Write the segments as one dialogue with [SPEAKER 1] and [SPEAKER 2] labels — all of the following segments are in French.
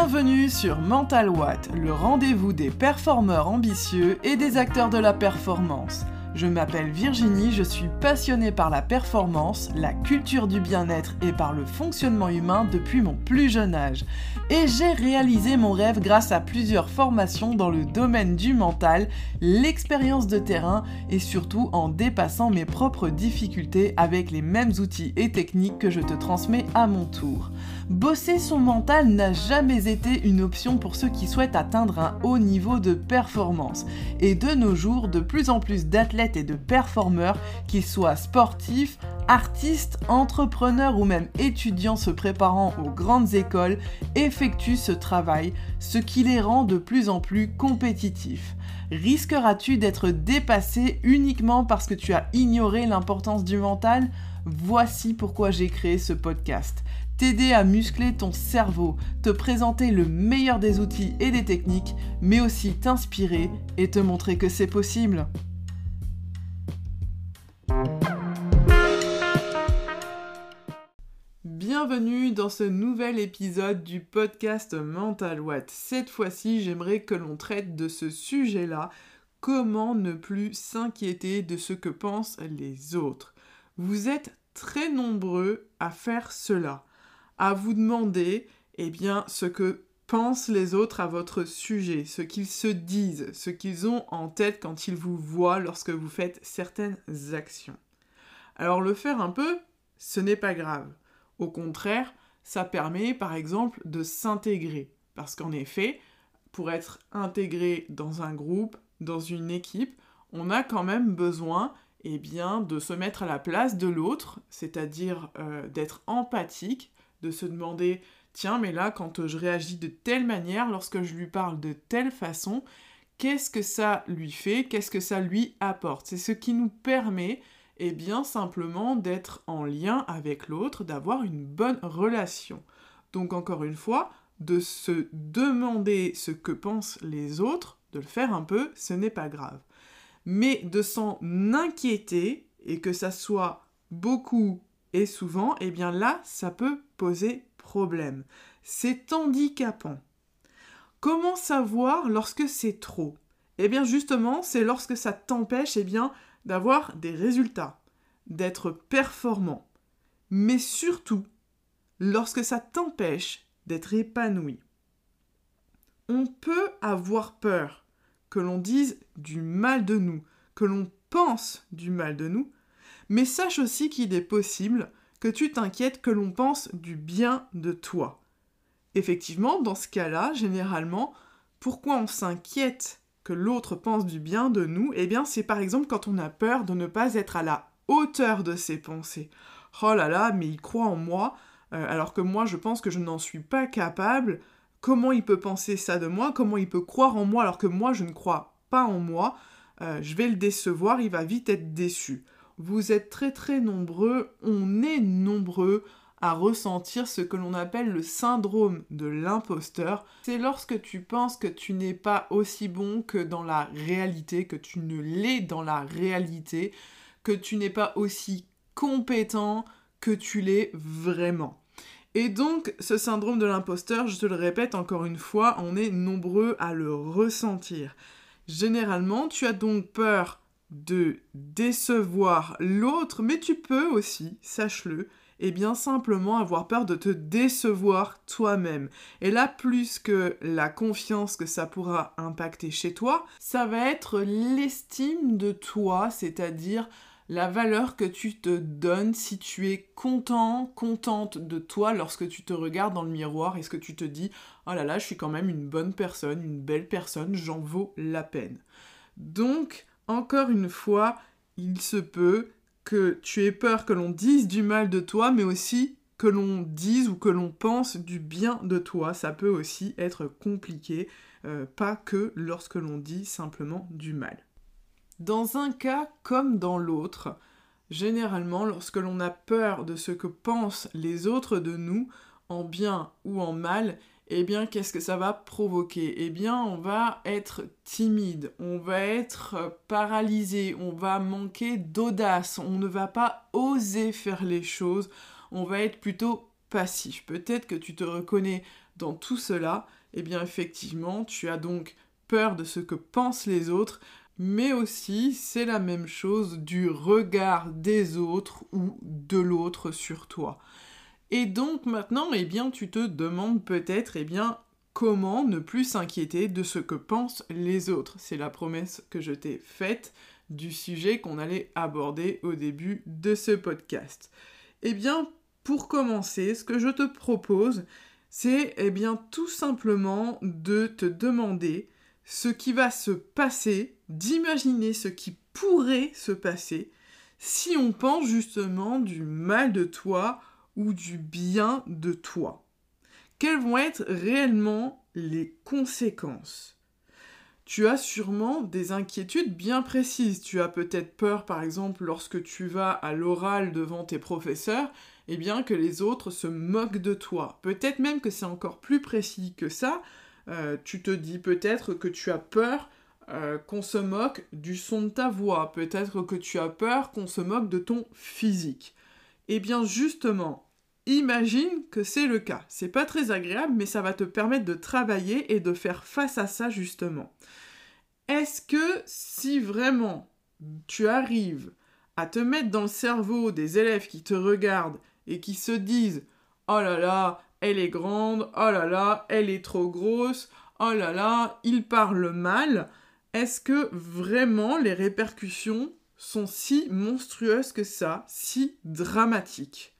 [SPEAKER 1] Bienvenue sur Mental Watt, le rendez-vous des performeurs ambitieux et des acteurs de la performance. Je m'appelle Virginie, je suis passionnée par la performance, la culture du bien-être et par le fonctionnement humain depuis mon plus jeune âge. Et j'ai réalisé mon rêve grâce à plusieurs formations dans le domaine du mental, l'expérience de terrain et surtout en dépassant mes propres difficultés avec les mêmes outils et techniques que je te transmets à mon tour. Bosser son mental n'a jamais été une option pour ceux qui souhaitent atteindre un haut niveau de performance. Et de nos jours, de plus en plus d'athlètes et de performeurs, qu'ils soient sportifs, artistes, entrepreneurs ou même étudiants se préparant aux grandes écoles, effectuent ce travail, ce qui les rend de plus en plus compétitifs. Risqueras-tu d'être dépassé uniquement parce que tu as ignoré l'importance du mental? Voici pourquoi j'ai créé ce podcast t'aider à muscler ton cerveau, te présenter le meilleur des outils et des techniques, mais aussi t'inspirer et te montrer que c'est possible. Bienvenue dans ce nouvel épisode du podcast Mental Watt. Cette fois-ci, j'aimerais que l'on traite de ce sujet-là, comment ne plus s'inquiéter de ce que pensent les autres? Vous êtes très nombreux à faire cela, à vous demander eh bien ce que pensent les autres à votre sujet, ce qu'ils se disent, ce qu'ils ont en tête quand ils vous voient lorsque vous faites certaines actions. Alors le faire un peu, ce n'est pas grave. Au contraire, ça permet par exemple de s'intégrer. Parce qu'en effet, pour être intégré dans un groupe, dans une équipe, on a quand même besoin eh bien, de se mettre à la place de l'autre, c'est-à-dire euh, d'être empathique, de se demander tiens, mais là, quand je réagis de telle manière, lorsque je lui parle de telle façon, qu'est-ce que ça lui fait, qu'est-ce que ça lui apporte? C'est ce qui nous permet et bien simplement d'être en lien avec l'autre, d'avoir une bonne relation. Donc encore une fois, de se demander ce que pensent les autres, de le faire un peu, ce n'est pas grave. Mais de s'en inquiéter, et que ça soit beaucoup et souvent, eh bien là, ça peut poser problème. C'est handicapant. Comment savoir lorsque c'est trop? Eh bien justement, c'est lorsque ça t'empêche eh bien d'avoir des résultats, d'être performant, mais surtout lorsque ça t'empêche d'être épanoui. On peut avoir peur que l'on dise du mal de nous, que l'on pense du mal de nous, mais sache aussi qu'il est possible que tu t'inquiètes que l'on pense du bien de toi. Effectivement, dans ce cas-là, généralement, pourquoi on s'inquiète que l'autre pense du bien de nous, eh bien c'est par exemple quand on a peur de ne pas être à la hauteur de ses pensées. Oh là là, mais il croit en moi, euh, alors que moi je pense que je n'en suis pas capable. Comment il peut penser ça de moi? Comment il peut croire en moi alors que moi je ne crois pas en moi? Euh, Je vais le décevoir, il va vite être déçu. Vous êtes très très nombreux, on est nombreux à ressentir ce que l'on appelle le syndrome de l'imposteur. C'est lorsque tu penses que tu n'es pas aussi bon que dans la réalité, que tu ne l'es dans la réalité, que tu n'es pas aussi compétent que tu l'es vraiment. Et donc, ce syndrome de l'imposteur, je te le répète encore une fois, on est nombreux à le ressentir. Généralement, tu as donc peur de décevoir l'autre, mais tu peux aussi, sache-le, et bien simplement avoir peur de te décevoir toi-même. Et là, plus que la confiance que ça pourra impacter chez toi, ça va être l'estime de toi, c'est-à-dire la valeur que tu te donnes si tu es content, contente de toi lorsque tu te regardes dans le miroir et ce que tu te dis oh là là, je suis quand même une bonne personne, une belle personne, j'en vaux la peine. Donc, encore une fois, il se peut que tu aies peur que l'on dise du mal de toi, mais aussi que l'on dise ou que l'on pense du bien de toi. Ça peut aussi être compliqué, euh, pas que lorsque l'on dit simplement du mal. Dans un cas comme dans l'autre, généralement lorsque l'on a peur de ce que pensent les autres de nous, en bien ou en mal, eh bien, qu'est-ce que ça va provoquer? Eh bien, on va être timide, on va être paralysé, on va manquer d'audace, on ne va pas oser faire les choses, on va être plutôt passif. Peut-être que tu te reconnais dans tout cela, eh bien effectivement, tu as donc peur de ce que pensent les autres, mais aussi c'est la même chose du regard des autres ou de l'autre sur toi. Et donc maintenant, eh bien, tu te demandes peut-être, eh bien, comment ne plus s'inquiéter de ce que pensent les autres. C'est la promesse que je t'ai faite du sujet qu'on allait aborder au début de ce podcast. Eh bien, pour commencer, ce que je te propose, c'est eh bien tout simplement de te demander ce qui va se passer, d'imaginer ce qui pourrait se passer si on pense justement du mal de toi du bien de toi. Quelles vont être réellement les conséquences? Tu as sûrement des inquiétudes bien précises. Tu as peut-être peur, par exemple, lorsque tu vas à l'oral devant tes professeurs, eh bien que les autres se moquent de toi. Peut-être même que c'est encore plus précis que ça. Euh, tu te dis peut-être que tu as peur euh, qu'on se moque du son de ta voix. Peut-être que tu as peur qu'on se moque de ton physique. Eh bien justement, imagine que c'est le cas. C'est pas très agréable, mais ça va te permettre de travailler et de faire face à ça justement. Est-ce que si vraiment tu arrives à te mettre dans le cerveau des élèves qui te regardent et qui se disent Oh là là, elle est grande, oh là là, elle est trop grosse, oh là là, il parle mal, est-ce que vraiment les répercussions sont si monstrueuses que ça, si dramatiques?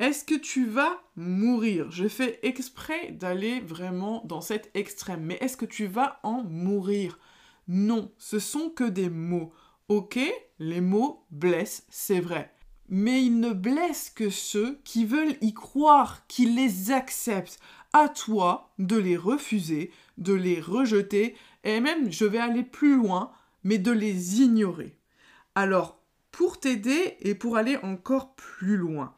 [SPEAKER 1] Est-ce que tu vas mourir? Je fais exprès d'aller vraiment dans cet extrême, mais est-ce que tu vas en mourir? Non, ce sont que des mots. Ok, les mots blessent, c'est vrai. Mais ils ne blessent que ceux qui veulent y croire, qui les acceptent. À toi de les refuser, de les rejeter, et même, je vais aller plus loin, mais de les ignorer. Alors, pour t'aider et pour aller encore plus loin,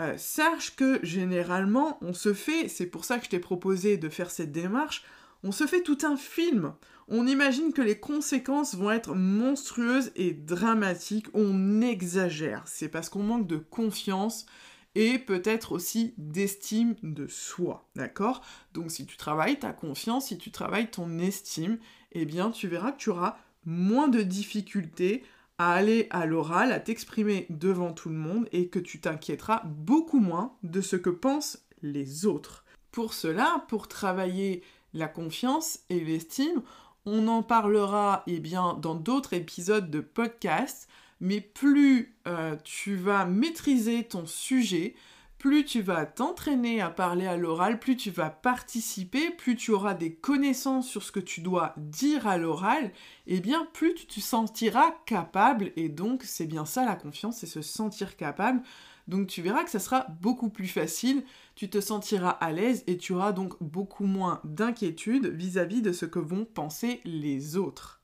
[SPEAKER 1] euh, sache que généralement, on se fait, c'est pour ça que je t'ai proposé de faire cette démarche, on se fait tout un film. On imagine que les conséquences vont être monstrueuses et dramatiques, on exagère. C'est parce qu'on manque de confiance et peut-être aussi d'estime de soi, d'accord? Donc si tu travailles ta confiance, si tu travailles ton estime, eh bien tu verras que tu auras moins de difficultés à aller à l'oral, à t'exprimer devant tout le monde et que tu t'inquiéteras beaucoup moins de ce que pensent les autres. Pour cela, pour travailler la confiance et l'estime, on en parlera eh bien, dans d'autres épisodes de podcast, mais plus euh, tu vas maîtriser ton sujet, plus tu vas t'entraîner à parler à l'oral, plus tu vas participer, plus tu auras des connaissances sur ce que tu dois dire à l'oral, et eh bien plus tu te sentiras capable, et donc c'est bien ça la confiance, c'est se sentir capable donc tu verras que ça sera beaucoup plus facile, tu te sentiras à l'aise et tu auras donc beaucoup moins d'inquiétude vis-à-vis de ce que vont penser les autres.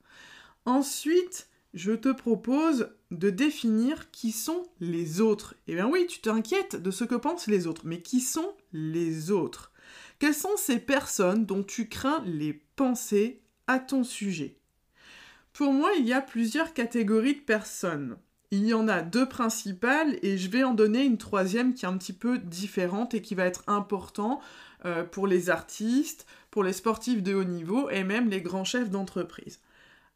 [SPEAKER 1] Ensuite, je te propose de définir qui sont les autres. Eh bien oui, tu t'inquiètes de ce que pensent les autres, mais qui sont les autres? Quelles sont ces personnes dont tu crains les pensées à ton sujet? Pour moi, il y a plusieurs catégories de personnes. Il y en a deux principales et je vais en donner une troisième qui est un petit peu différente et qui va être important euh, pour les artistes, pour les sportifs de haut niveau et même les grands chefs d'entreprise.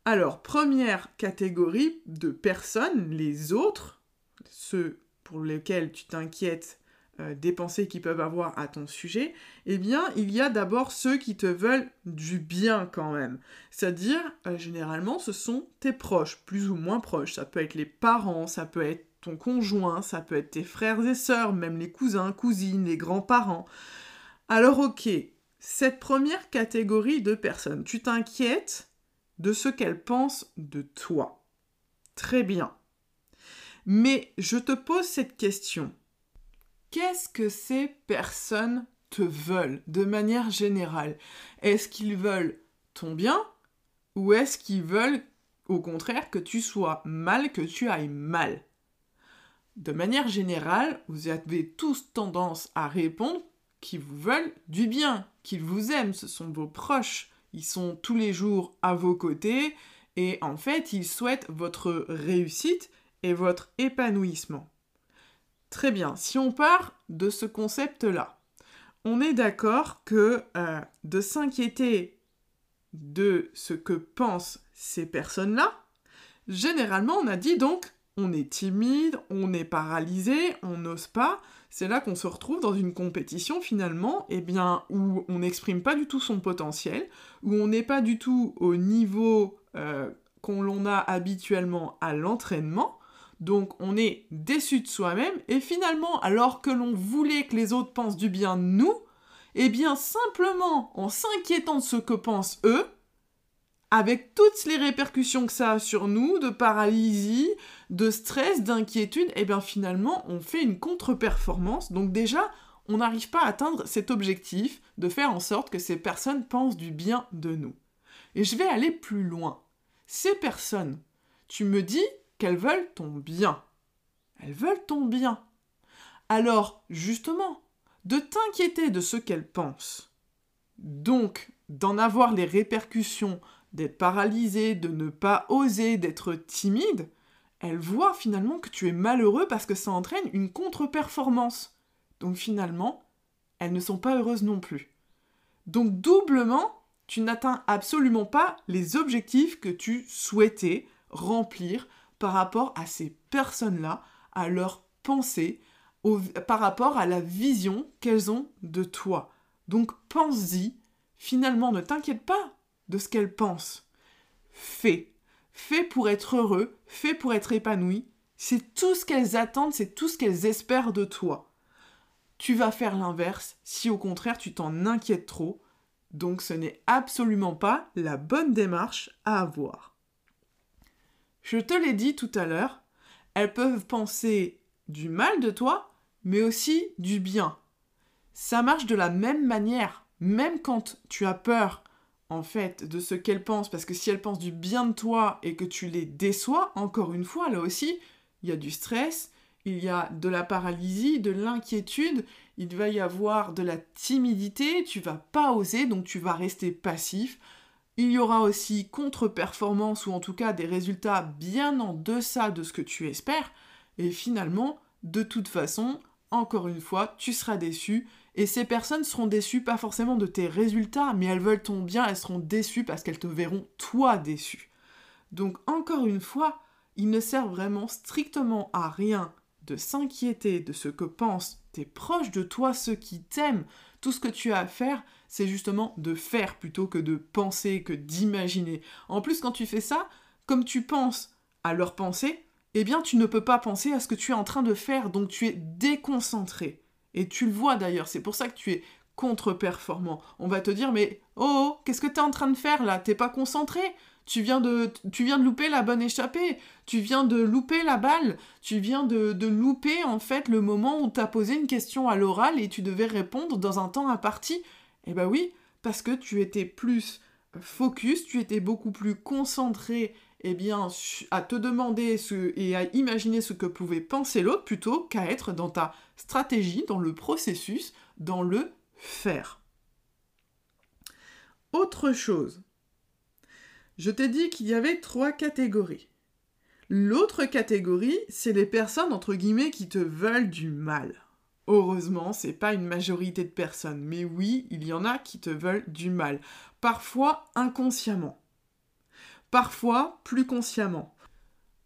[SPEAKER 1] Alors, première catégorie de personnes, les autres, ceux pour lesquels tu t'inquiètes euh, des pensées qu'ils peuvent avoir à ton sujet, eh bien, il y a d'abord ceux qui te veulent du bien quand même. C'est-à-dire, euh, généralement, ce sont tes proches, plus ou moins proches. Ça peut être les parents, ça peut être ton conjoint, ça peut être tes frères et sœurs, même les cousins, cousines, les grands-parents. Alors, ok, cette première catégorie de personnes, tu t'inquiètes de ce qu'elles pensent de toi. Très bien. Mais je te pose cette question qu'est-ce que ces personnes te veulent de manière générale? Est-ce qu'ils veulent ton bien ou est-ce qu'ils veulent au contraire que tu sois mal, que tu ailles mal? De manière générale, vous avez tous tendance à répondre qu'ils vous veulent du bien, qu'ils vous aiment, ce sont vos proches, ils sont tous les jours à vos côtés et en fait ils souhaitent votre réussite et votre épanouissement. Très bien, si on part de ce concept-là, on est d'accord que euh, de s'inquiéter de ce que pensent ces personnes-là, généralement on a dit donc on est timide, on est paralysé, on n'ose pas. C'est là qu'on se retrouve dans une compétition finalement, eh bien, où on n'exprime pas du tout son potentiel, où on n'est pas du tout au niveau euh, qu'on l'on a habituellement à l'entraînement. Donc on est déçu de soi-même et finalement, alors que l'on voulait que les autres pensent du bien de nous, eh bien simplement en s'inquiétant de ce que pensent eux, avec toutes les répercussions que ça a sur nous, de paralysie, de stress, d'inquiétude, et eh bien finalement, on fait une contre-performance. Donc déjà, on n'arrive pas à atteindre cet objectif de faire en sorte que ces personnes pensent du bien de nous. Et je vais aller plus loin. Ces personnes, tu me dis qu'elles veulent ton bien. Elles veulent ton bien. Alors, justement, de t'inquiéter de ce qu'elles pensent, donc d'en avoir les répercussions d'être paralysé, de ne pas oser, d'être timide, elle voit finalement que tu es malheureux parce que ça entraîne une contre-performance. Donc finalement, elles ne sont pas heureuses non plus. Donc doublement, tu n'atteins absolument pas les objectifs que tu souhaitais remplir par rapport à ces personnes-là, à leurs pensées, par rapport à la vision qu'elles ont de toi. Donc pense-y, finalement ne t'inquiète pas de ce qu'elles pensent. Fais. Fais pour être heureux, fais pour être épanoui. C'est tout ce qu'elles attendent, c'est tout ce qu'elles espèrent de toi. Tu vas faire l'inverse si au contraire tu t'en inquiètes trop. Donc ce n'est absolument pas la bonne démarche à avoir. Je te l'ai dit tout à l'heure, elles peuvent penser du mal de toi, mais aussi du bien. Ça marche de la même manière, même quand tu as peur en fait, de ce qu'elles pensent, parce que si elles pensent du bien de toi et que tu les déçois, encore une fois, là aussi, il y a du stress, il y a de la paralysie, de l'inquiétude, il va y avoir de la timidité, tu vas pas oser, donc tu vas rester passif. Il y aura aussi contre-performance ou en tout cas des résultats bien en deçà de ce que tu espères. Et finalement, de toute façon, encore une fois, tu seras déçu et ces personnes seront déçues pas forcément de tes résultats, mais elles veulent ton bien, elles seront déçues parce qu'elles te verront toi déçu. Donc encore une fois, il ne sert vraiment strictement à rien de s'inquiéter de ce que pensent tes proches de toi, ceux qui t'aiment. Tout ce que tu as à faire, c'est justement de faire plutôt que de penser, que d'imaginer. En plus, quand tu fais ça, comme tu penses à leur pensée, eh bien tu ne peux pas penser à ce que tu es en train de faire, donc tu es déconcentré. Et tu le vois d'ailleurs, c'est pour ça que tu es contre-performant. On va te dire, mais oh, oh qu'est-ce que tu es en train de faire là? T'es pas concentré? Tu viens, de, tu viens de louper la bonne échappée, tu viens de louper la balle, tu viens de, de louper en fait le moment où tu as posé une question à l'oral et tu devais répondre dans un temps imparti. Eh ben oui, parce que tu étais plus focus, tu étais beaucoup plus concentré eh bien, à te demander ce, et à imaginer ce que pouvait penser l'autre plutôt qu'à être dans ta stratégie, dans le processus, dans le faire. Autre chose, je t'ai dit qu'il y avait trois catégories. L'autre catégorie, c'est les personnes entre guillemets qui te veulent du mal. Heureusement, c'est pas une majorité de personnes, mais oui, il y en a qui te veulent du mal, parfois inconsciemment parfois plus consciemment.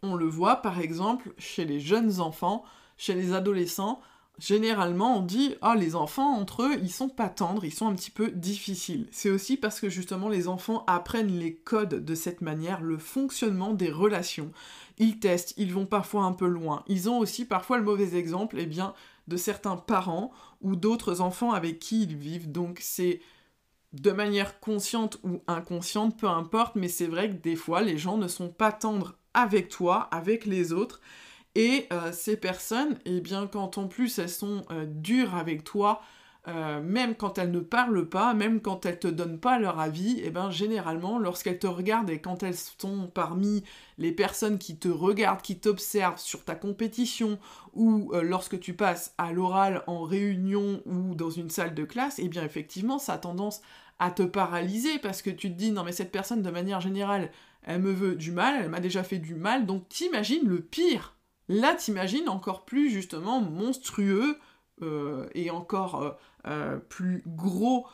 [SPEAKER 1] On le voit par exemple chez les jeunes enfants, chez les adolescents. Généralement, on dit Ah, les enfants entre eux, ils sont pas tendres, ils sont un petit peu difficiles. C'est aussi parce que justement, les enfants apprennent les codes de cette manière, le fonctionnement des relations. Ils testent, ils vont parfois un peu loin. Ils ont aussi parfois le mauvais exemple, eh bien, de certains parents ou d'autres enfants avec qui ils vivent. Donc, c'est de manière consciente ou inconsciente, peu importe, mais c'est vrai que des fois, les gens ne sont pas tendres avec toi, avec les autres. Et euh, ces personnes, eh bien, quand en plus elles sont euh, dures avec toi, euh, même quand elles ne parlent pas, même quand elles te donnent pas leur avis, eh bien, généralement, lorsqu'elles te regardent et quand elles sont parmi les personnes qui te regardent, qui t'observent sur ta compétition, ou lorsque tu passes à l'oral en réunion ou dans une salle de classe, eh bien, effectivement, ça a tendance à te paralyser parce que tu te dis non mais cette personne de manière générale elle me veut du mal, elle m'a déjà fait du mal, donc t'imagines le pire. Là t'imagines encore plus justement monstrueux, et encore plus gros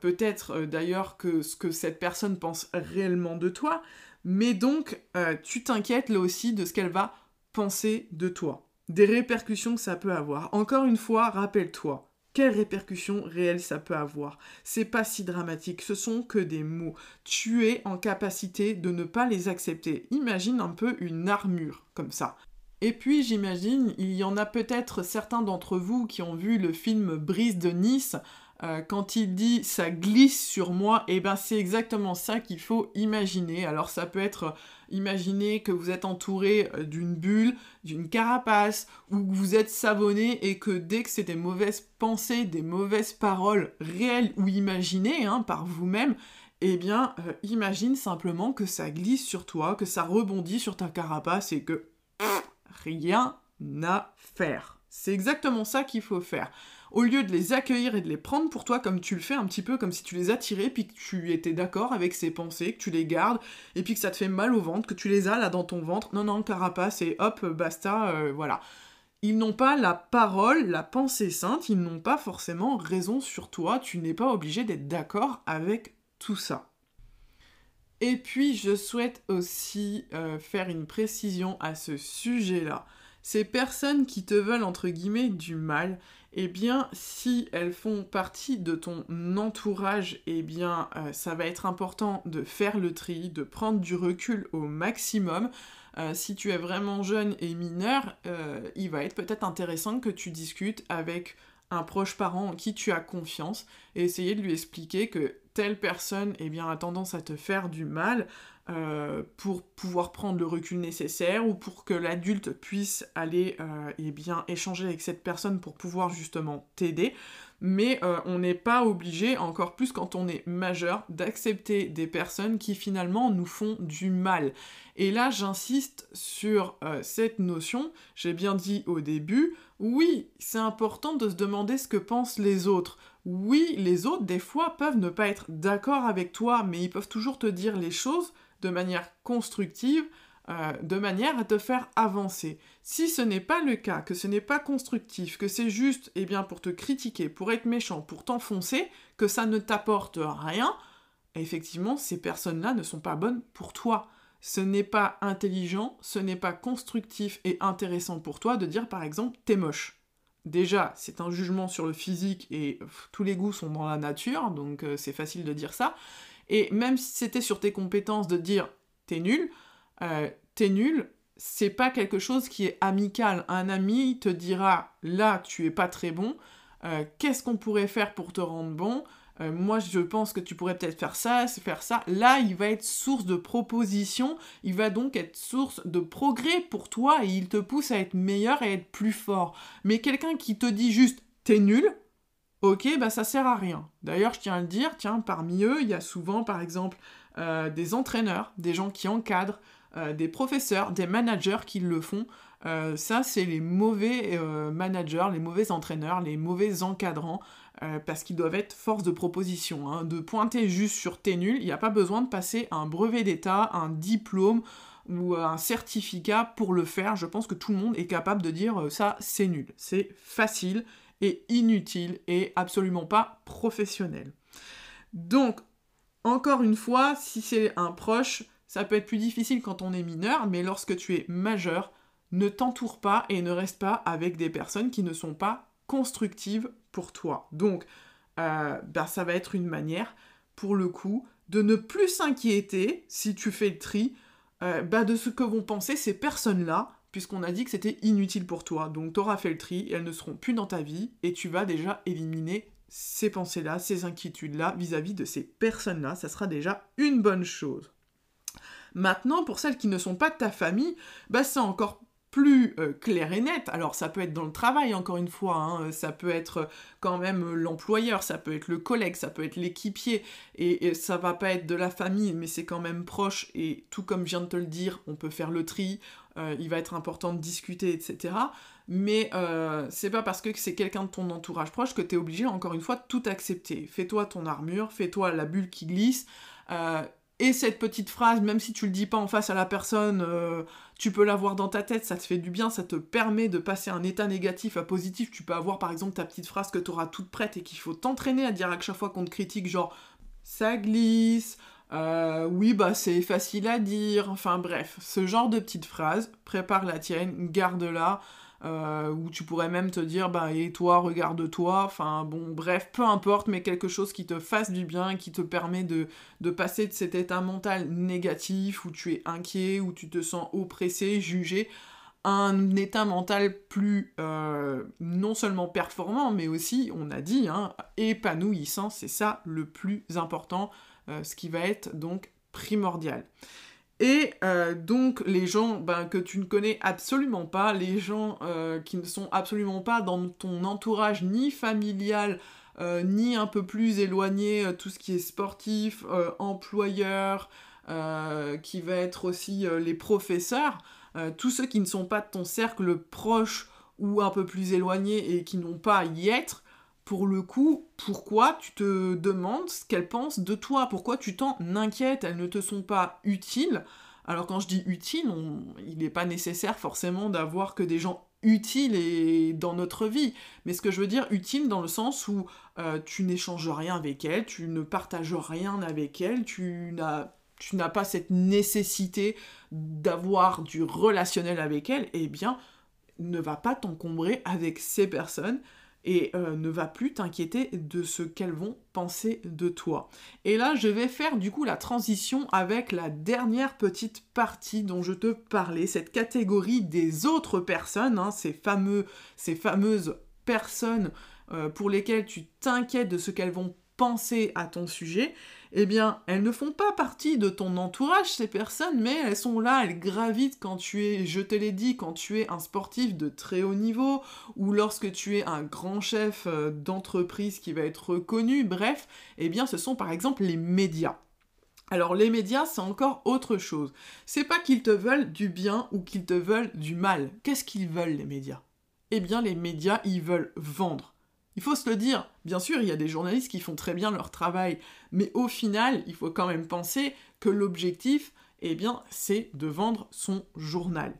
[SPEAKER 1] peut-être d'ailleurs que ce que cette personne pense réellement de toi, mais donc tu t'inquiètes là aussi de ce qu'elle va penser de toi, des répercussions que ça peut avoir. Encore une fois, rappelle-toi, quelles répercussions réelles ça peut avoir C'est pas si dramatique, ce sont que des mots. Tu es en capacité de ne pas les accepter. Imagine un peu une armure comme ça. Et puis j'imagine, il y en a peut-être certains d'entre vous qui ont vu le film Brise de Nice euh, quand il dit ça glisse sur moi, et eh ben c'est exactement ça qu'il faut imaginer. Alors ça peut être euh, imaginer que vous êtes entouré euh, d'une bulle, d'une carapace, ou que vous êtes savonné et que dès que c'est des mauvaises pensées, des mauvaises paroles réelles ou imaginées hein, par vous-même, eh bien imagine simplement que ça glisse sur toi, que ça rebondit sur ta carapace et que rien à faire. C'est exactement ça qu'il faut faire au lieu de les accueillir et de les prendre pour toi comme tu le fais un petit peu comme si tu les attirais, puis que tu étais d'accord avec ces pensées, que tu les gardes, et puis que ça te fait mal au ventre, que tu les as là dans ton ventre, non, non, carapace, et hop, basta, euh, voilà. Ils n'ont pas la parole, la pensée sainte, ils n'ont pas forcément raison sur toi, tu n'es pas obligé d'être d'accord avec tout ça. Et puis, je souhaite aussi euh, faire une précision à ce sujet-là. Ces personnes qui te veulent, entre guillemets, du mal, eh bien, si elles font partie de ton entourage, eh bien, euh, ça va être important de faire le tri, de prendre du recul au maximum. Euh, si tu es vraiment jeune et mineur, il va être peut-être intéressant que tu discutes avec un proche parent en qui tu as confiance et essayer de lui expliquer que telle personne eh bien, a tendance à te faire du mal, euh, pour pouvoir prendre le recul nécessaire ou pour que l'adulte puisse aller euh, eh bien, échanger avec cette personne pour pouvoir justement t'aider. Mais euh, on n'est pas obligé, encore plus quand on est majeur, d'accepter des personnes qui finalement nous font du mal. Et là, j'insiste sur cette notion, j'ai bien dit au début, oui, c'est important de se demander ce que pensent les autres. Oui, les autres, des fois, peuvent ne pas être d'accord avec toi, mais ils peuvent toujours te dire les choses de manière constructive, euh, de manière à te faire avancer. Si ce n'est pas le cas, que ce n'est pas constructif, que c'est juste eh bien, pour te critiquer, pour être méchant, pour t'enfoncer, que ça ne t'apporte rien, effectivement, ces personnes-là ne sont pas bonnes pour toi. Ce n'est pas intelligent, ce n'est pas constructif et intéressant pour toi de dire par exemple t'es moche. Déjà, c'est un jugement sur le physique et tous les goûts sont dans la nature, donc euh, c'est facile de dire ça. Et même si c'était sur tes compétences de dire t'es nul, euh, t'es nul, c'est pas quelque chose qui est amical. Un ami te dira là tu es pas très bon, euh, qu'est-ce qu'on pourrait faire pour te rendre bon? Euh, moi, je pense que tu pourrais peut-être faire ça, faire ça. Là, il va être source de proposition, il va donc être source de progrès pour toi et il te pousse à être meilleur et à être plus fort. Mais quelqu'un qui te dit juste t'es nul, ok, bah ça sert à rien. D'ailleurs, je tiens à le dire, tiens, parmi eux, il y a souvent, par exemple, euh, des entraîneurs, des gens qui encadrent, euh, des professeurs, des managers qui le font. Ça, c'est les mauvais managers, les mauvais entraîneurs, les mauvais encadrants, parce qu'ils doivent être force de proposition. Hein. De pointer juste sur t'es nul, il n'y a pas besoin de passer un brevet d'état, un diplôme ou un certificat pour le faire. Je pense que tout le monde est capable de dire ça, c'est nul. C'est facile et inutile et absolument pas professionnel. Donc, encore une fois, si c'est un proche, ça peut être plus difficile quand on est mineur, mais lorsque tu es majeur, ne t'entoure pas et ne reste pas avec des personnes qui ne sont pas constructives pour toi. Donc, ben, ça va être une manière, pour le coup, de ne plus s'inquiéter, si tu fais le tri, euh, ben, de ce que vont penser ces personnes-là, puisqu'on a dit que c'était inutile pour toi. Donc tu auras fait le tri, elles ne seront plus dans ta vie, et tu vas déjà éliminer ces pensées-là, ces inquiétudes-là vis-à-vis de ces personnes-là. Ça sera déjà une bonne chose. Maintenant, pour celles qui ne sont pas de ta famille, bah c'est encore plus euh, clair et net. Alors ça peut être dans le travail, encore une fois, hein. ça peut être quand même l'employeur, ça peut être le collègue, ça peut être l'équipier, et, ça va pas être de la famille, mais c'est quand même proche, et tout comme je viens de te le dire, on peut faire le tri, euh, il va être important de discuter, etc. Mais euh, c'est pas parce que c'est quelqu'un de ton entourage proche que tu es obligé, encore une fois, de tout accepter. Fais-toi ton armure, fais-toi la bulle qui glisse. Et cette petite phrase, même si tu le dis pas en face à la personne, euh, tu peux l'avoir dans ta tête, ça te fait du bien, ça te permet de passer un état négatif à positif. Tu peux avoir par exemple ta petite phrase que tu auras toute prête et qu'il faut t'entraîner à dire à chaque fois qu'on te critique, genre ça glisse, euh, oui bah c'est facile à dire, enfin bref, ce genre de petite phrase, prépare la tienne, garde-la. Euh, où tu pourrais même te dire, bah, et toi, regarde-toi, enfin bon, bref, peu importe, mais quelque chose qui te fasse du bien, qui te permet de, passer de cet état mental négatif, où tu es inquiet, où tu te sens oppressé, jugé, un état mental plus euh, non seulement performant, mais aussi, on a dit, hein, épanouissant, c'est ça le plus important, euh, ce qui va être donc primordial. Et euh, donc les gens ben, que tu ne connais absolument pas, les gens euh, qui ne sont absolument pas dans ton entourage ni familial, euh, ni un peu plus éloigné, tout ce qui est sportif, employeur, qui va être aussi les professeurs, tous ceux qui ne sont pas de ton cercle proche ou un peu plus éloigné et qui n'ont pas à y être, pour le coup, pourquoi tu te demandes ce qu'elles pensent de toi? Pourquoi tu t'en inquiètes? Elles ne te sont pas utiles. Alors quand je dis utile, il n'est pas nécessaire forcément d'avoir que des gens utiles dans notre vie. Mais ce que je veux dire, utile dans le sens où euh, tu n'échanges rien avec elles, tu ne partages rien avec elles, tu n'as tu n'as pas cette nécessité d'avoir du relationnel avec elles, eh bien, ne va pas t'encombrer avec ces personnes et euh, ne va plus t'inquiéter de ce qu'elles vont penser de toi. Et là, je vais faire du coup la transition avec la dernière petite partie dont je te parlais, cette catégorie des autres personnes, hein, ces, fameux, ces fameuses personnes euh, pour lesquelles tu t'inquiètes de ce qu'elles vont penser à ton sujet eh bien, elles ne font pas partie de ton entourage, ces personnes, mais elles sont là, elles gravitent quand tu es, je te l'ai dit, quand tu es un sportif de très haut niveau, ou lorsque tu es un grand chef euh, d'entreprise qui va être reconnu, bref, eh bien, ce sont par exemple les médias. Alors les médias, c'est encore autre chose. C'est pas qu'ils te veulent du bien ou qu'ils te veulent du mal. Qu'est-ce qu'ils veulent les médias? Eh bien les médias, ils veulent vendre. Il faut se le dire, bien sûr, il y a des journalistes qui font très bien leur travail, mais au final, il faut quand même penser que l'objectif, eh bien, c'est de vendre son journal.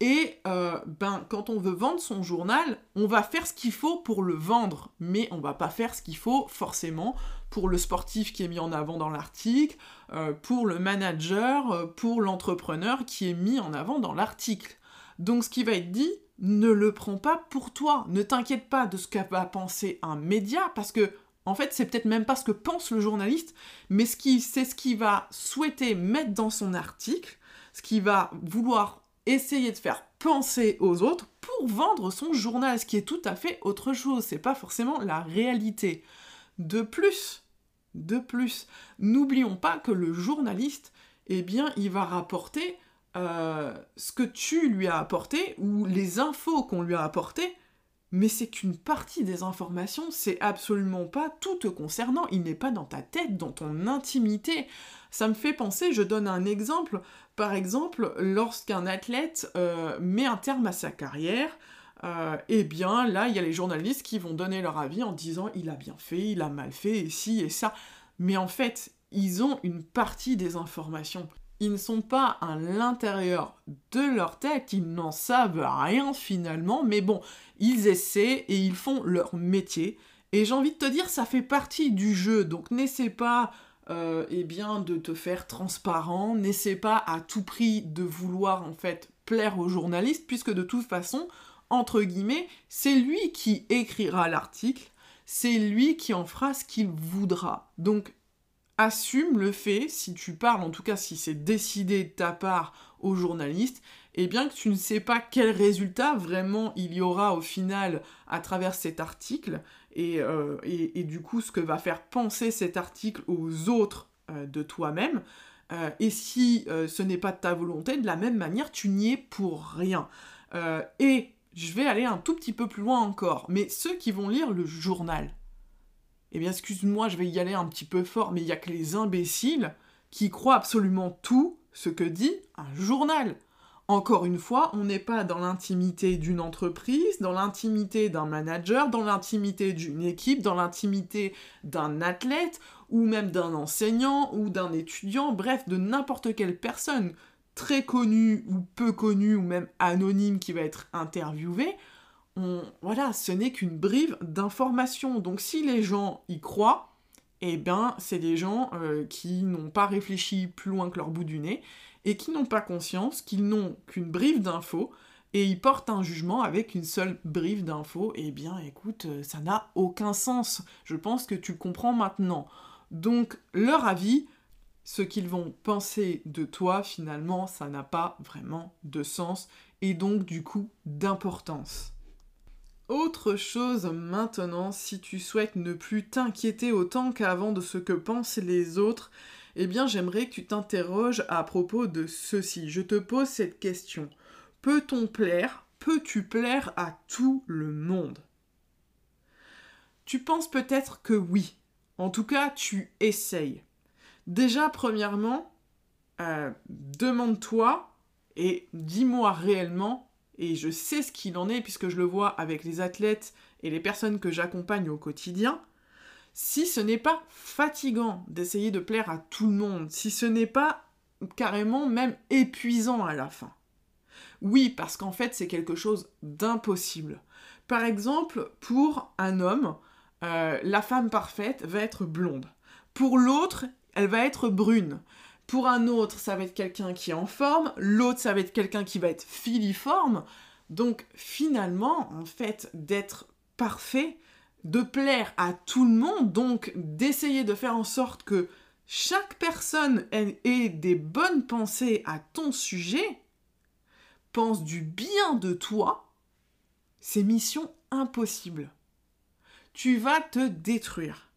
[SPEAKER 1] Et euh, ben, quand on veut vendre son journal, on va faire ce qu'il faut pour le vendre, mais on va pas faire ce qu'il faut forcément pour le sportif qui est mis en avant dans l'article, euh, pour le manager, euh, pour l'entrepreneur qui est mis en avant dans l'article. Donc ce qui va être dit, ne le prends pas pour toi. Ne t'inquiète pas de ce qu'a penser un média, parce que, en fait, c'est peut-être même pas ce que pense le journaliste, mais c'est ce qu'il va souhaiter mettre dans son article, ce qu'il va vouloir essayer de faire penser aux autres pour vendre son journal, ce qui est tout à fait autre chose. C'est pas forcément la réalité. De plus, de plus, n'oublions pas que le journaliste, eh bien, il va rapporter euh, ce que tu lui as apporté ou les infos qu'on lui a apportées, mais c'est qu'une partie des informations, c'est absolument pas tout te concernant, il n'est pas dans ta tête, dans ton intimité. Ça me fait penser, je donne un exemple, par exemple, lorsqu'un athlète euh, met un terme à sa carrière, euh, eh bien là, il y a les journalistes qui vont donner leur avis en disant il a bien fait, il a mal fait, et ci et ça. Mais en fait, ils ont une partie des informations ils ne sont pas à l'intérieur de leur tête, ils n'en savent rien finalement, mais bon, ils essaient et ils font leur métier. Et j'ai envie de te dire, ça fait partie du jeu, donc n'essaie pas euh, eh bien, de te faire transparent, n'essaie pas à tout prix de vouloir en fait plaire aux journalistes, puisque de toute façon, entre guillemets, c'est lui qui écrira l'article, c'est lui qui en fera ce qu'il voudra. Donc assume le fait, si tu parles, en tout cas si c'est décidé de ta part aux journalistes, et eh bien que tu ne sais pas quel résultat vraiment il y aura au final à travers cet article, et, euh, du coup ce que va faire penser cet article aux autres euh, de toi-même, euh, et si ce n'est pas de ta volonté, de la même manière, tu n'y es pour rien. et je vais aller un tout petit peu plus loin encore, mais ceux qui vont lire le journal, eh bien excuse-moi, je vais y aller un petit peu fort, mais il n'y a que les imbéciles qui croient absolument tout ce que dit un journal. Encore une fois, on n'est pas dans l'intimité d'une entreprise, dans l'intimité d'un manager, dans l'intimité d'une équipe, dans l'intimité d'un athlète ou même d'un enseignant, ou d'un étudiant, bref, de n'importe quelle personne, très connue ou peu connue, ou même anonyme qui va être interviewée, voilà, ce n'est qu'une brive d'information. Donc si les gens y croient, eh bien, c'est des gens euh, qui n'ont pas réfléchi plus loin que leur bout du nez et qui n'ont pas conscience qu'ils n'ont qu'une brive d'infos et ils portent un jugement avec une seule brive d'infos. Eh bien, écoute, euh, ça n'a aucun sens. Je pense que tu comprends maintenant. Donc, leur avis, ce qu'ils vont penser de toi, finalement, ça n'a pas vraiment de sens et donc, du coup, d'importance. Autre chose maintenant, si tu souhaites ne plus t'inquiéter autant qu'avant de ce que pensent les autres, eh bien j'aimerais que tu t'interroges à propos de ceci. Je te pose cette question. Peut-on plaire Peux-tu plaire à tout le monde? Tu penses peut-être que oui. En tout cas, tu essayes. Déjà, premièrement, euh, demande-toi et dis-moi réellement et je sais ce qu'il en est puisque je le vois avec les athlètes et les personnes que j'accompagne au quotidien, si ce n'est pas fatigant d'essayer de plaire à tout le monde, si ce n'est pas carrément même épuisant à la fin. Oui, parce qu'en fait c'est quelque chose d'impossible. Par exemple, pour un homme, euh, la femme parfaite va être blonde. Pour l'autre, elle va être brune. Pour un autre, ça va être quelqu'un qui est en forme, l'autre, ça va être quelqu'un qui va être filiforme. Donc finalement, en fait, d'être parfait, de plaire à tout le monde, donc d'essayer de faire en sorte que chaque personne ait des bonnes pensées à ton sujet, pense du bien de toi, c'est mission impossible. Tu vas te détruire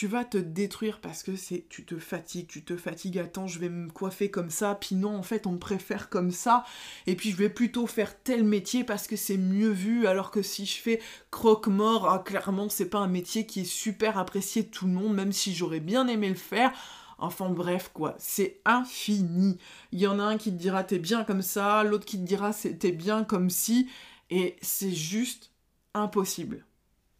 [SPEAKER 1] tu vas te détruire parce que c'est tu te fatigues, tu te fatigues, attends, je vais me coiffer comme ça, puis non, en fait, on me préfère comme ça, et puis je vais plutôt faire tel métier parce que c'est mieux vu, alors que si je fais croque-mort, ah, clairement, c'est pas un métier qui est super apprécié de tout le monde, même si j'aurais bien aimé le faire. Enfin bref, quoi, c'est infini. Il y en a un qui te dira t'es bien comme ça, l'autre qui te dira t'es bien comme si, et c'est juste impossible.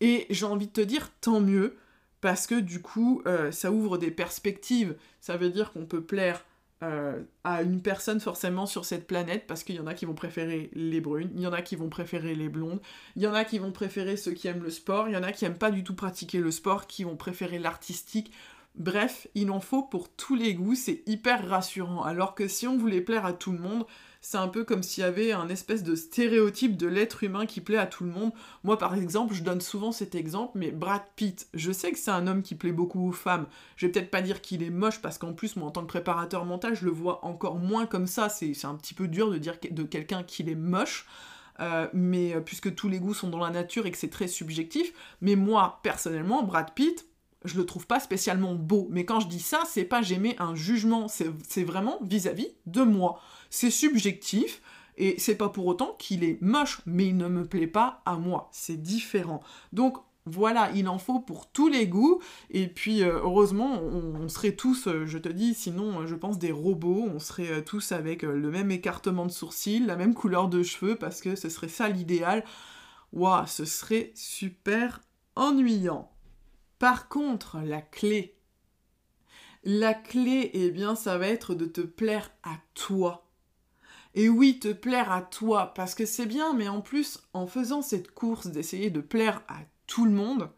[SPEAKER 1] Et j'ai envie de te dire, tant mieux, parce que du coup, euh, ça ouvre des perspectives. Ça veut dire qu'on peut plaire euh, à une personne forcément sur cette planète, parce qu'il y en a qui vont préférer les brunes, il y en a qui vont préférer les blondes, il y en a qui vont préférer ceux qui aiment le sport, il y en a qui aiment pas du tout pratiquer le sport, qui vont préférer l'artistique. Bref, il en faut pour tous les goûts, c'est hyper rassurant. Alors que si on voulait plaire à tout le monde, c'est un peu comme s'il y avait un espèce de stéréotype de l'être humain qui plaît à tout le monde. Moi, par exemple, je donne souvent cet exemple, mais Brad Pitt, je sais que c'est un homme qui plaît beaucoup aux femmes. Je vais peut-être pas dire qu'il est moche, parce qu'en plus, moi, en tant que préparateur mental, je le vois encore moins comme ça. C'est un petit peu dur de dire de quelqu'un qu'il est moche. Euh, mais euh, puisque tous les goûts sont dans la nature et que c'est très subjectif, mais moi personnellement, Brad Pitt, je le trouve pas spécialement beau. Mais quand je dis ça, c'est pas j'aimais un jugement, c'est vraiment vis-à-vis de moi. C'est subjectif. Et c'est pas pour autant qu'il est moche, mais il ne me plaît pas à moi. C'est différent. Donc voilà, il en faut pour tous les goûts. Et puis, euh, heureusement, on, serait tous, euh, je te dis, sinon, je pense des robots. On serait euh, tous avec le même écartement de sourcils, la même couleur de cheveux, parce que ce serait ça l'idéal. Waouh, ce serait super ennuyant. Par contre, la clé, la clé, eh bien, ça va être de te plaire à toi. Et oui, te plaire à toi, parce que c'est bien, mais en plus, en faisant cette course d'essayer de plaire à tout le monde,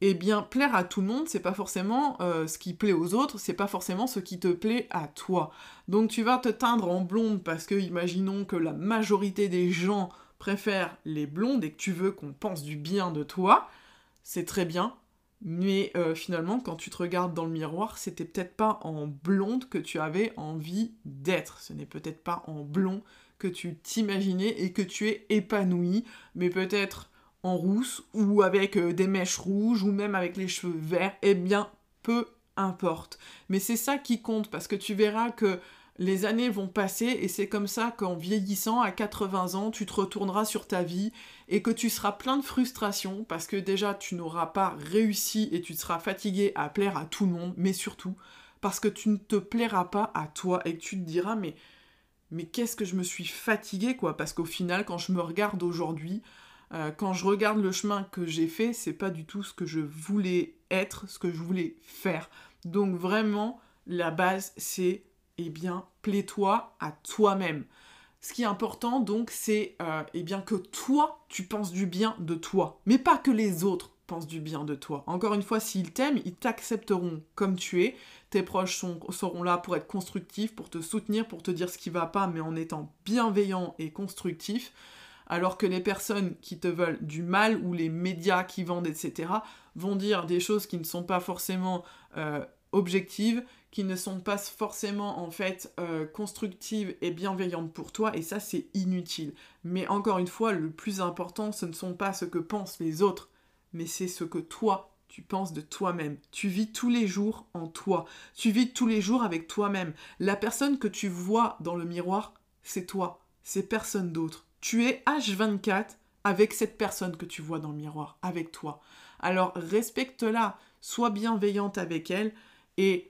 [SPEAKER 1] eh bien, plaire à tout le monde, c'est pas forcément euh, ce qui plaît aux autres, c'est pas forcément ce qui te plaît à toi. Donc tu vas te teindre en blonde parce que, imaginons que la majorité des gens préfèrent les blondes et que tu veux qu'on pense du bien de toi, c'est très bien, mais euh, finalement, quand tu te regardes dans le miroir, c'était peut-être pas en blonde que tu avais envie d'être. Ce n'est peut-être pas en blond que tu t'imaginais et que tu es épanoui, mais peut-être en rousse ou avec euh, des mèches rouges ou même avec les cheveux verts. Eh bien, peu importe. Mais c'est ça qui compte parce que tu verras que les années vont passer et c'est comme ça qu'en vieillissant à 80 ans, tu te retourneras sur ta vie et que tu seras plein de frustration parce que déjà tu n'auras pas réussi et tu seras fatigué à plaire à tout le monde, mais surtout parce que tu ne te plairas pas à toi et que tu te diras mais mais qu'est-ce que je me suis fatigué quoi? Parce qu'au final quand je me regarde aujourd'hui euh, quand je regarde le chemin que j'ai fait, c'est pas du tout ce que je voulais être, ce que je voulais faire. Donc vraiment, la base, c'est, eh bien, plais-toi à toi-même. Ce qui est important, donc, c'est, euh, eh bien, que toi, tu penses du bien de toi, mais pas que les autres pensent du bien de toi. Encore une fois, s'ils t'aiment, ils t'accepteront comme tu es. Tes proches seront là pour être constructifs, pour te soutenir, pour te dire ce qui va pas, mais en étant bienveillant et constructif alors que les personnes qui te veulent du mal ou les médias qui vendent, etc., vont dire des choses qui ne sont pas forcément euh, objectives, qui ne sont pas forcément en fait euh, constructives et bienveillantes pour toi, et ça c'est inutile. Mais encore une fois, le plus important, ce ne sont pas ce que pensent les autres, mais c'est ce que toi tu penses de toi-même. Tu vis tous les jours en toi. Tu vis tous les jours avec toi-même. La personne que tu vois dans le miroir, c'est toi. C'est personne d'autre. Tu es H24 avec cette personne que tu vois dans le miroir, avec toi. Alors respecte-la, sois bienveillante avec elle et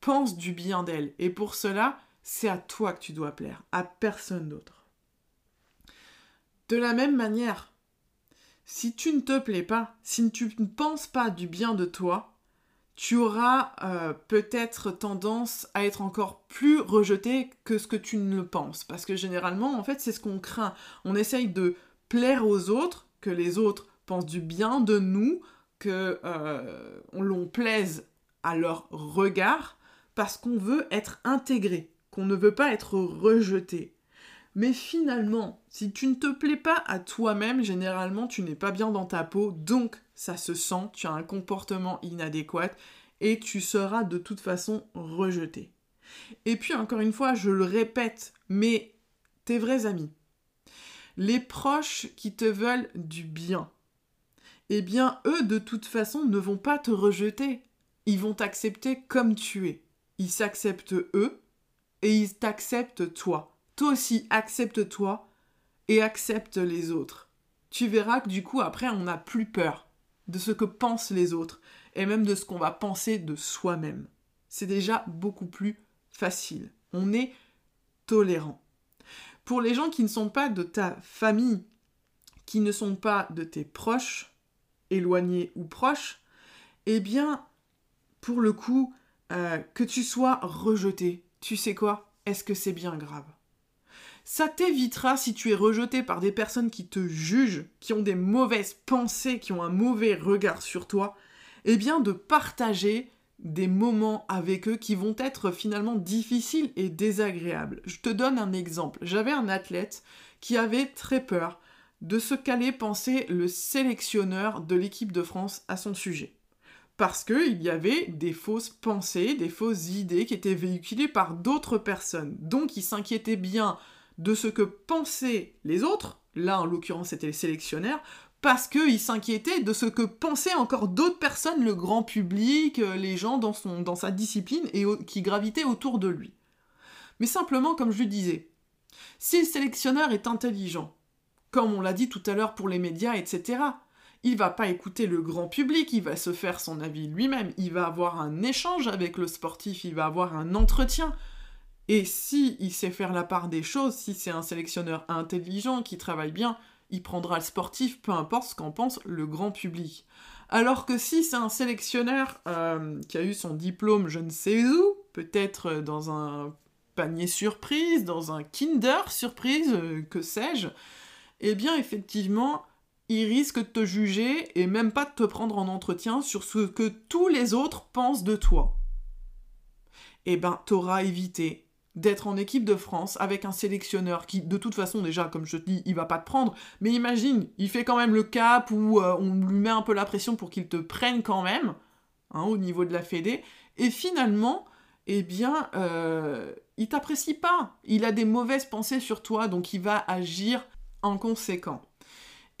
[SPEAKER 1] pense du bien d'elle. Et pour cela, c'est à toi que tu dois plaire, à personne d'autre. De la même manière, si tu ne te plais pas, si tu ne penses pas du bien de toi, tu auras euh, peut-être tendance à être encore plus rejeté que ce que tu ne penses. Parce que généralement, en fait, c'est ce qu'on craint. On essaye de plaire aux autres, que les autres pensent du bien de nous, que euh, l'on plaise à leur regard, parce qu'on veut être intégré, qu'on ne veut pas être rejeté. Mais finalement, si tu ne te plais pas à toi-même, généralement, tu n'es pas bien dans ta peau, donc ça se sent, tu as un comportement inadéquat et tu seras de toute façon rejeté. Et puis encore une fois, je le répète, mais tes vrais amis, les proches qui te veulent du bien, eh bien eux de toute façon ne vont pas te rejeter. Ils vont t'accepter comme tu es. Ils s'acceptent eux et ils t'acceptent toi. Toi aussi, accepte-toi et accepte les autres. Tu verras que du coup, après, on n'a plus peur de ce que pensent les autres et même de ce qu'on va penser de soi-même. C'est déjà beaucoup plus facile. On est tolérant. Pour les gens qui ne sont pas de ta famille, qui ne sont pas de tes proches, éloignés ou proches, eh bien, pour le coup, euh, que tu sois rejeté, tu sais quoi? Est-ce que c'est bien grave? Ça t'évitera, si tu es rejeté par des personnes qui te jugent, qui ont des mauvaises pensées, qui ont un mauvais regard sur toi, eh bien de partager des moments avec eux qui vont être finalement difficiles et désagréables. Je te donne un exemple. J'avais un athlète qui avait très peur de ce qu'allait penser le sélectionneur de l'équipe de France à son sujet. Parce qu'il y avait des fausses pensées, des fausses idées qui étaient véhiculées par d'autres personnes. Donc il s'inquiétait bien de ce que pensaient les autres, là en l'occurrence c'était les sélectionnaires, parce qu'ils s'inquiétaient de ce que pensaient encore d'autres personnes, le grand public, euh, les gens dans sa discipline et qui gravitaient autour de lui. Mais simplement, comme je le disais, si le sélectionneur est intelligent, comme on l'a dit tout à l'heure pour les médias, etc., il va pas écouter le grand public, il va se faire son avis lui-même, il va avoir un échange avec le sportif, il va avoir un entretien, et si il sait faire la part des choses, si c'est un sélectionneur intelligent qui travaille bien, il prendra le sportif, peu importe ce qu'en pense le grand public. Alors que si c'est un sélectionneur euh, qui a eu son diplôme je ne sais où, peut-être dans un panier surprise, dans un Kinder surprise, euh, que sais-je, eh bien effectivement, il risque de te juger et même pas de te prendre en entretien sur ce que tous les autres pensent de toi. Eh ben, t'auras évité d'être en équipe de France avec un sélectionneur qui, de toute façon, déjà, comme je te dis, il va pas te prendre. Mais imagine, il fait quand même le cap où euh, on lui met un peu la pression pour qu'il te prenne quand même, hein, au niveau de la Fédé. Et finalement, eh bien, euh, il t'apprécie pas. Il a des mauvaises pensées sur toi, donc il va agir en conséquent.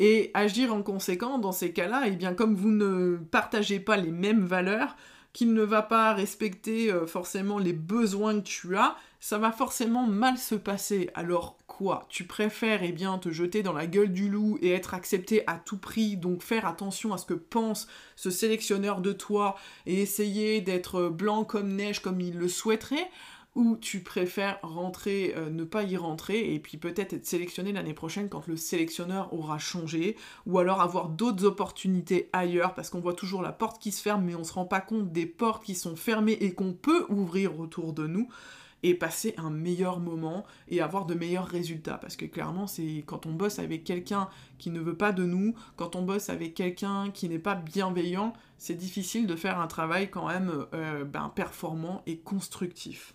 [SPEAKER 1] Et agir en conséquent, dans ces cas-là, eh bien, comme vous ne partagez pas les mêmes valeurs, qu'il ne va pas respecter euh, forcément les besoins que tu as, ça va forcément mal se passer. Alors quoi? Tu préfères eh bien te jeter dans la gueule du loup et être accepté à tout prix, donc faire attention à ce que pense ce sélectionneur de toi et essayer d'être blanc comme neige comme il le souhaiterait? Ou tu préfères rentrer, euh, ne pas y rentrer, et puis peut-être être sélectionné l'année prochaine quand le sélectionneur aura changé, ou alors avoir d'autres opportunités ailleurs, parce qu'on voit toujours la porte qui se ferme, mais on ne se rend pas compte des portes qui sont fermées et qu'on peut ouvrir autour de nous et passer un meilleur moment et avoir de meilleurs résultats. Parce que clairement, c'est quand on bosse avec quelqu'un qui ne veut pas de nous, quand on bosse avec quelqu'un qui n'est pas bienveillant, c'est difficile de faire un travail quand même euh, ben, performant et constructif.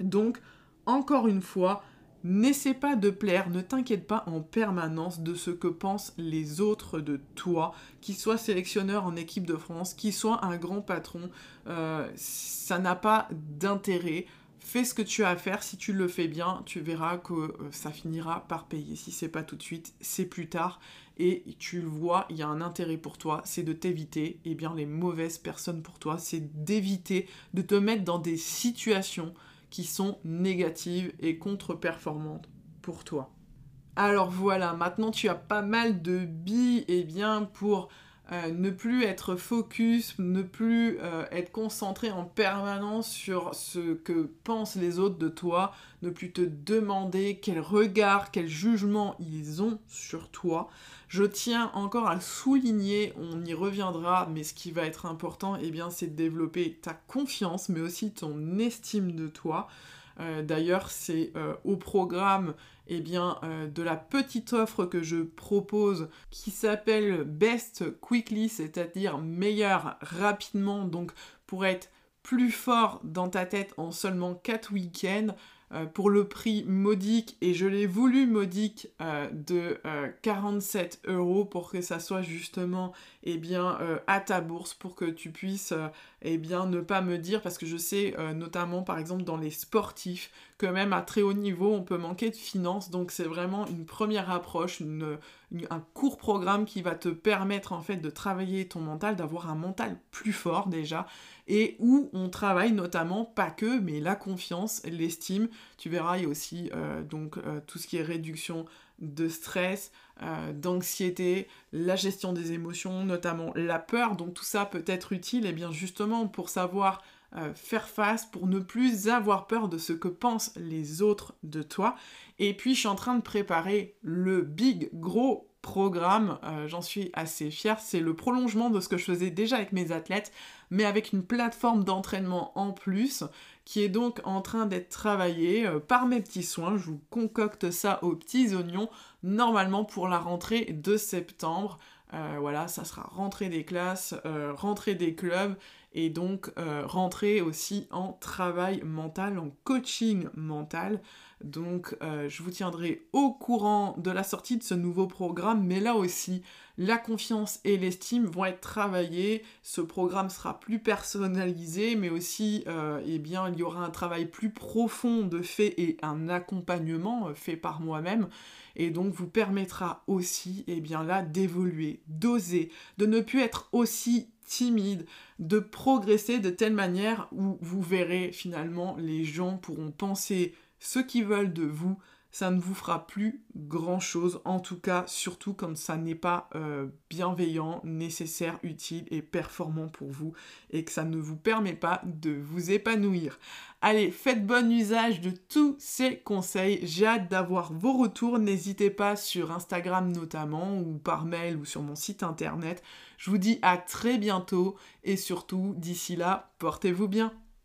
[SPEAKER 1] Donc, encore une fois, N'essaie pas de plaire, ne t'inquiète pas en permanence de ce que pensent les autres de toi, qu'ils soient sélectionneurs en équipe de France, qu'ils soient un grand patron, euh, ça n'a pas d'intérêt fais ce que tu as à faire, si tu le fais bien, tu verras que euh, ça finira par payer. Si c'est pas tout de suite, c'est plus tard. Et tu le vois, il y a un intérêt pour toi, c'est de t'éviter eh bien les mauvaises personnes pour toi, c'est d'éviter de te mettre dans des situations qui sont négatives et contre-performantes pour toi. Alors voilà, maintenant tu as pas mal de billes eh bien pour euh, ne plus être focus, ne plus euh, être concentré en permanence sur ce que pensent les autres de toi, ne plus te demander quel regard, quel jugement ils ont sur toi. Je tiens encore à souligner, on y reviendra, mais ce qui va être important, eh bien, c'est de développer ta confiance, mais aussi ton estime de toi. Euh, d'ailleurs, c'est au programme eh bien, euh, de la petite offre que je propose qui s'appelle Best Quickly, c'est-à-dire meilleur rapidement, donc pour être plus fort dans ta tête en seulement 4 week-ends. Euh, pour le prix modique, et je l'ai voulu modique euh, de 47 euros pour que ça soit justement eh bien, à ta bourse, pour que tu puisses eh bien, ne pas me dire, parce que je sais notamment par exemple dans les sportifs, que même à très haut niveau, on peut manquer de finances. Donc c'est vraiment une première approche, un court programme qui va te permettre en fait de travailler ton mental, d'avoir un mental plus fort déjà, et où on travaille notamment, pas que, mais la confiance, l'estime. Tu verras, il y a aussi euh, donc euh, tout ce qui est réduction de stress, euh, d'anxiété, la gestion des émotions, notamment la peur. Donc tout ça peut être utile, et bien justement pour savoir faire face, pour ne plus avoir peur de ce que pensent les autres de toi. Et puis je suis en train de préparer le big gros programme, j'en suis assez fière, c'est le prolongement de ce que je faisais déjà avec mes athlètes, mais avec une plateforme d'entraînement en plus, qui est donc en train d'être travaillée euh, par mes petits soins, je vous concocte ça aux petits oignons, normalement pour la rentrée de septembre. voilà, ça sera rentrée des classes, rentrée des clubs, et donc euh, rentrer aussi en travail mental, en coaching mental. Donc euh, je vous tiendrai au courant de la sortie de ce nouveau programme, mais là aussi la confiance et l'estime vont être travaillées. Ce programme sera plus personnalisé, mais aussi euh, eh bien, il y aura un travail plus profond de fait et un accompagnement fait par moi-même et donc vous permettra aussi eh bien là d'évoluer, d'oser, de ne plus être aussi timide, de progresser de telle manière où vous verrez finalement les gens pourront penser ce qu'ils veulent de vous, ça ne vous fera plus grand-chose, en tout cas, surtout quand ça n'est pas euh, bienveillant, nécessaire, utile et performant pour vous, et que ça ne vous permet pas de vous épanouir. Allez, faites bon usage de tous ces conseils, j'ai hâte d'avoir vos retours, n'hésitez pas sur Instagram notamment, ou par mail, ou sur mon site internet. Je vous dis à très bientôt, et surtout, d'ici là, portez-vous bien.